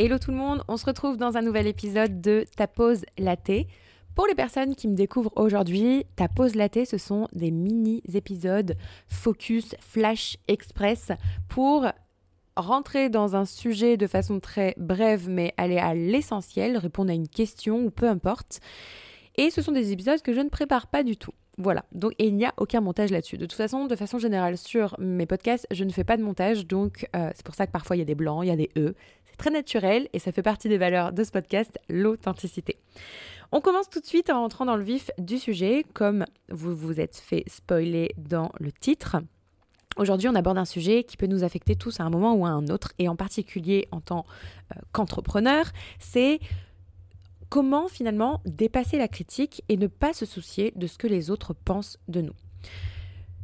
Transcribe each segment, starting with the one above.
Hello tout le monde, on se retrouve dans un nouvel épisode de Ta pause latte. Pour les personnes qui me découvrent aujourd'hui, Ta pause latte, ce sont des mini épisodes focus, flash, express pour rentrer dans un sujet de façon très brève mais aller à l'essentiel, répondre à une question ou peu importe. Et ce sont des épisodes que je ne prépare pas du tout. Voilà, donc il n'y a aucun montage là-dessus. De toute façon, de façon générale, sur mes podcasts, je ne fais pas de montage, donc euh, c'est pour ça que parfois il y a des blancs, il y a des E. C'est très naturel et ça fait partie des valeurs de ce podcast, l'authenticité. On commence tout de suite en entrant dans le vif du sujet, comme vous vous êtes fait spoiler dans le titre. Aujourd'hui, on aborde un sujet qui peut nous affecter tous à un moment ou à un autre, et en particulier en tant euh, qu'entrepreneur, c'est comment finalement dépasser la critique et ne pas se soucier de ce que les autres pensent de nous.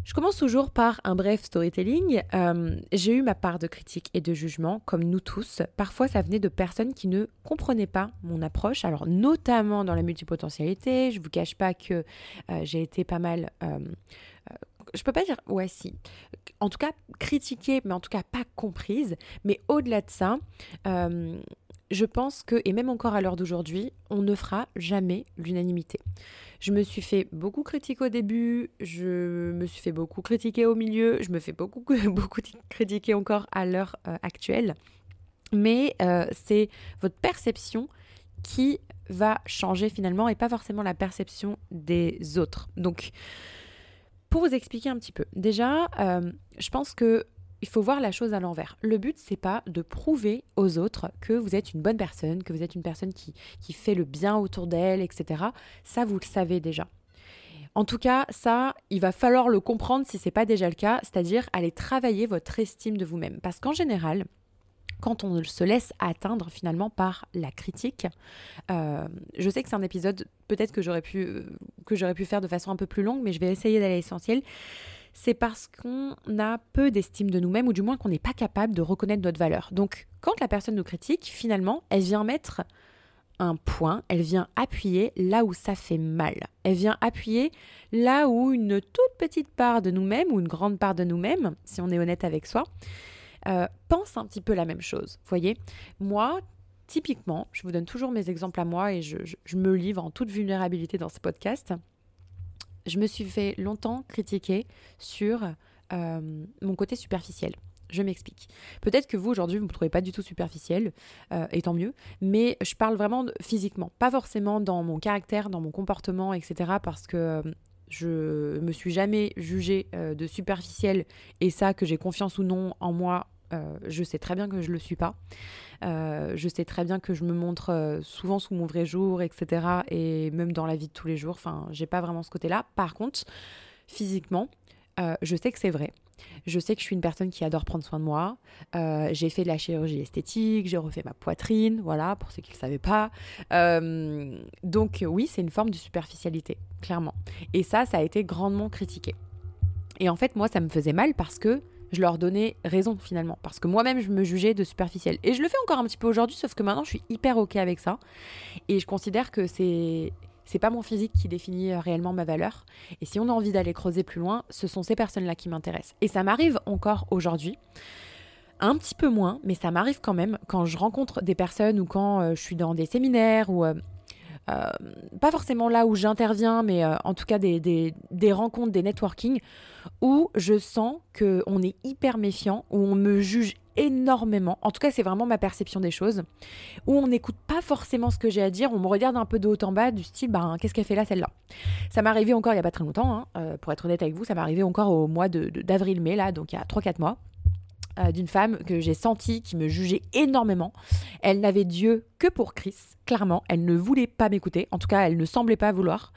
Je commence toujours par un bref storytelling. Euh, j'ai eu ma part de critique et de jugement, comme nous tous. Parfois, ça venait de personnes qui ne comprenaient pas mon approche, alors notamment dans la multipotentialité. Je vous cache pas que euh, j'ai été pas mal... Euh, je peux pas dire ouais si en tout cas critiquée mais en tout cas pas comprise mais au-delà de ça je pense que, et même encore à l'heure d'aujourd'hui, on ne fera jamais l'unanimité. Je me suis fait beaucoup critiquer au début, je me suis fait beaucoup critiquer au milieu, je me fais beaucoup, beaucoup critiquer encore à l'heure euh, actuelle. Mais euh, c'est votre perception qui va changer finalement et pas forcément la perception des autres. Donc, pour vous expliquer un petit peu, déjà, euh, je pense que il faut voir la chose à l'envers. Le but, c'est pas de prouver aux autres que vous êtes une bonne personne, que vous êtes une personne qui, qui fait le bien autour d'elle, etc. Ça, vous le savez déjà. En tout cas, ça, il va falloir le comprendre si c'est pas déjà le cas, c'est-à-dire aller travailler votre estime de vous-même. Parce qu'en général, quand on se laisse atteindre finalement par la critique. Euh, je sais que c'est un épisode peut-être que j'aurais pu euh, que j'aurais pu faire de façon un peu plus longue, mais je vais essayer d'aller à l'essentiel c'est parce qu'on a peu d'estime de nous-mêmes ou du moins qu'on n'est pas capable de reconnaître notre valeur. Donc quand la personne nous critique, finalement, elle vient mettre un point, elle vient appuyer là où ça fait mal. Elle vient appuyer là où une toute petite part de nous-mêmes ou une grande part de nous-mêmes, si on est honnête avec soi, euh, pense un petit peu la même chose. Voyez, moi, typiquement, je vous donne toujours mes exemples à moi et je, je me livre en toute vulnérabilité dans ce podcast je me suis fait longtemps critiquer sur euh, mon côté superficiel. Je m'explique. Peut-être que vous, aujourd'hui, vous ne me trouvez pas du tout superficiel, euh, et tant mieux, mais je parle vraiment physiquement, pas forcément dans mon caractère, dans mon comportement, etc., parce que euh, je me suis jamais jugée de superficielle, et ça, que j'ai confiance ou non en moi, je sais très bien que je ne le suis pas. Euh, je sais très bien que je me montre euh, souvent sous mon vrai jour, etc. Et même dans la vie de tous les jours. Enfin, j'ai pas vraiment ce côté-là. Par contre, physiquement, euh, je sais que c'est vrai. Je sais que je suis une personne qui adore prendre soin de moi. j'ai fait de la chirurgie esthétique, j'ai refait ma poitrine, voilà, pour ceux qui ne le savaient pas. donc oui, c'est une forme de superficialité, clairement. Et ça, ça a été grandement critiqué. Et en fait, moi, ça me faisait mal parce que je leur donnais raison finalement. Parce que moi-même, je me jugeais de superficielle. Et je le fais encore un petit peu aujourd'hui, sauf que maintenant, je suis hyper OK avec ça. Et je considère que c'est. C'est pas mon physique qui définit euh, réellement ma valeur. Et si on a envie d'aller creuser plus loin, ce sont ces personnes-là qui m'intéressent. Et ça m'arrive encore aujourd'hui. Un petit peu moins, mais ça m'arrive quand même quand je rencontre des personnes ou quand euh, je suis dans des séminaires ou euh, pas forcément là où j'interviens, mais en tout cas des, rencontres, des networking, où je sens qu'on est hyper méfiant, où on me juge énormément. En tout cas, c'est vraiment ma perception des choses. Où on n'écoute pas forcément ce que j'ai à dire, on me regarde un peu de haut en bas, du style, ben, qu'est-ce qu'elle fait là, celle-là? Ça m'est arrivé encore il n'y a pas très longtemps, hein, euh, pour être honnête avec vous, ça m'est arrivé encore au mois d'avril-mai, là, donc il y a 3-4 mois. Euh, d'une femme que j'ai sentie qui me jugeait énormément. Elle n'avait Dieu que pour Chris, clairement. Elle ne voulait pas m'écouter. En tout cas, elle ne semblait pas vouloir.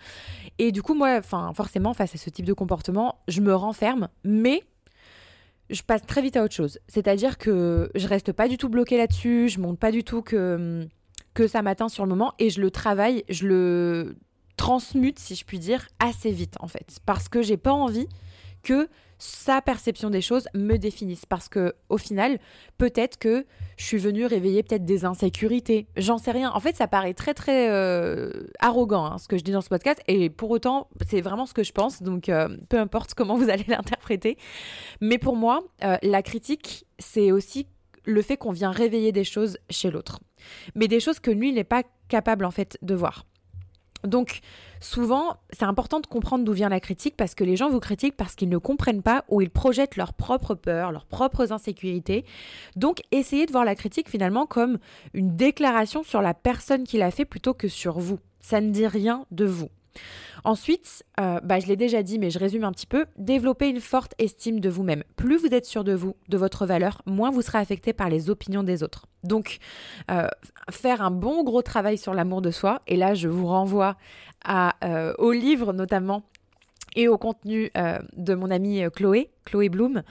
Et du coup, moi, forcément, face à ce type de comportement, je me renferme, mais je passe très vite à autre chose. C'est-à-dire que je reste pas du tout bloquée là-dessus, je montre pas du tout que, que ça m'atteint sur le moment et je le travaille, je le transmute, si je puis dire, assez vite en fait. Parce que j'ai pas envie que sa perception des choses me définisse. Parce que au final, peut-être que je suis venue réveiller peut-être des insécurités. J'en sais rien. En fait, ça paraît très très euh, arrogant hein, ce que je dis dans ce podcast. Et pour autant, c'est vraiment ce que je pense. Donc, euh, peu importe comment vous allez l'interpréter. Mais pour moi, euh, la critique, c'est aussi le fait qu'on vient réveiller des choses chez l'autre. Mais des choses que lui n'est pas capable en fait de voir. Donc souvent, c'est important de comprendre d'où vient la critique parce que les gens vous critiquent parce qu'ils ne comprennent pas ou ils projettent leurs propres peurs, leurs propres insécurités. Donc essayez de voir la critique finalement comme une déclaration sur la personne qui l'a fait plutôt que sur vous. Ça ne dit rien de vous. Ensuite, euh, bah, je l'ai déjà dit, mais je résume un petit peu, développer une forte estime de vous-même. Plus vous êtes sûr de vous, de votre valeur, moins vous serez affecté par les opinions des autres. Donc, euh, faire un bon gros travail sur l'amour de soi, et là je vous renvoie euh, au livre notamment et au contenu de mon amie Chloé, Chloé Bloom,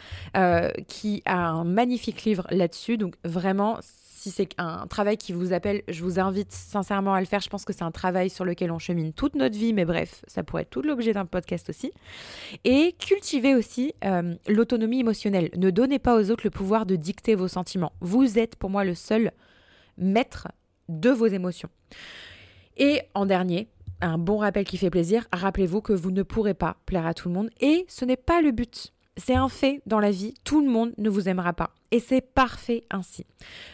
qui a un magnifique livre là-dessus. Donc vraiment, si c'est un travail qui vous appelle, je vous invite sincèrement à le faire. Je pense que c'est un travail sur lequel on chemine toute notre vie, mais bref, ça pourrait être tout l'objet d'un podcast aussi. Et cultivez aussi euh, l'autonomie émotionnelle. Ne donnez pas aux autres le pouvoir de dicter vos sentiments. Vous êtes pour moi le seul maître de vos émotions. Et en dernier, un bon rappel qui fait plaisir, rappelez-vous que vous ne pourrez pas plaire à tout le monde et ce n'est pas le but. C'est un fait dans la vie, tout le monde ne vous aimera pas. Et c'est parfait ainsi.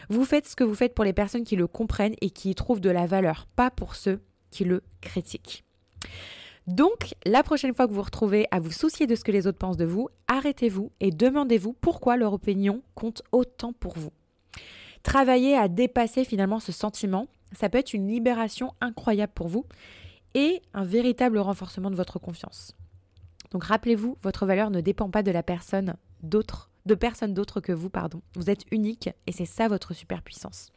Vous faites ce que vous faites pour les personnes qui le comprennent et qui y trouvent de la valeur, pas pour ceux qui le critiquent. Donc, la prochaine fois que vous vous retrouvez à vous soucier de ce que les autres pensent de vous, arrêtez-vous et demandez-vous pourquoi leur opinion compte autant pour vous. Travaillez à dépasser finalement ce sentiment, ça peut être une libération incroyable pour vous et un véritable renforcement de votre confiance. Donc rappelez-vous, votre valeur ne dépend pas de la personne d'autre, de personne d'autre que vous, pardon. Vous êtes unique et c'est ça votre superpuissance.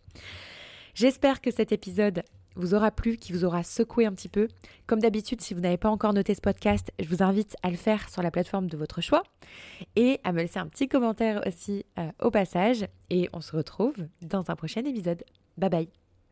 J'espère que cet épisode vous aura plu, qui vous aura secoué un petit peu. Comme d'habitude, si vous n'avez pas encore noté ce podcast, je vous invite à le faire sur la plateforme de votre choix et à me laisser un petit commentaire aussi euh, au passage. Et on se retrouve dans un prochain épisode. Bye bye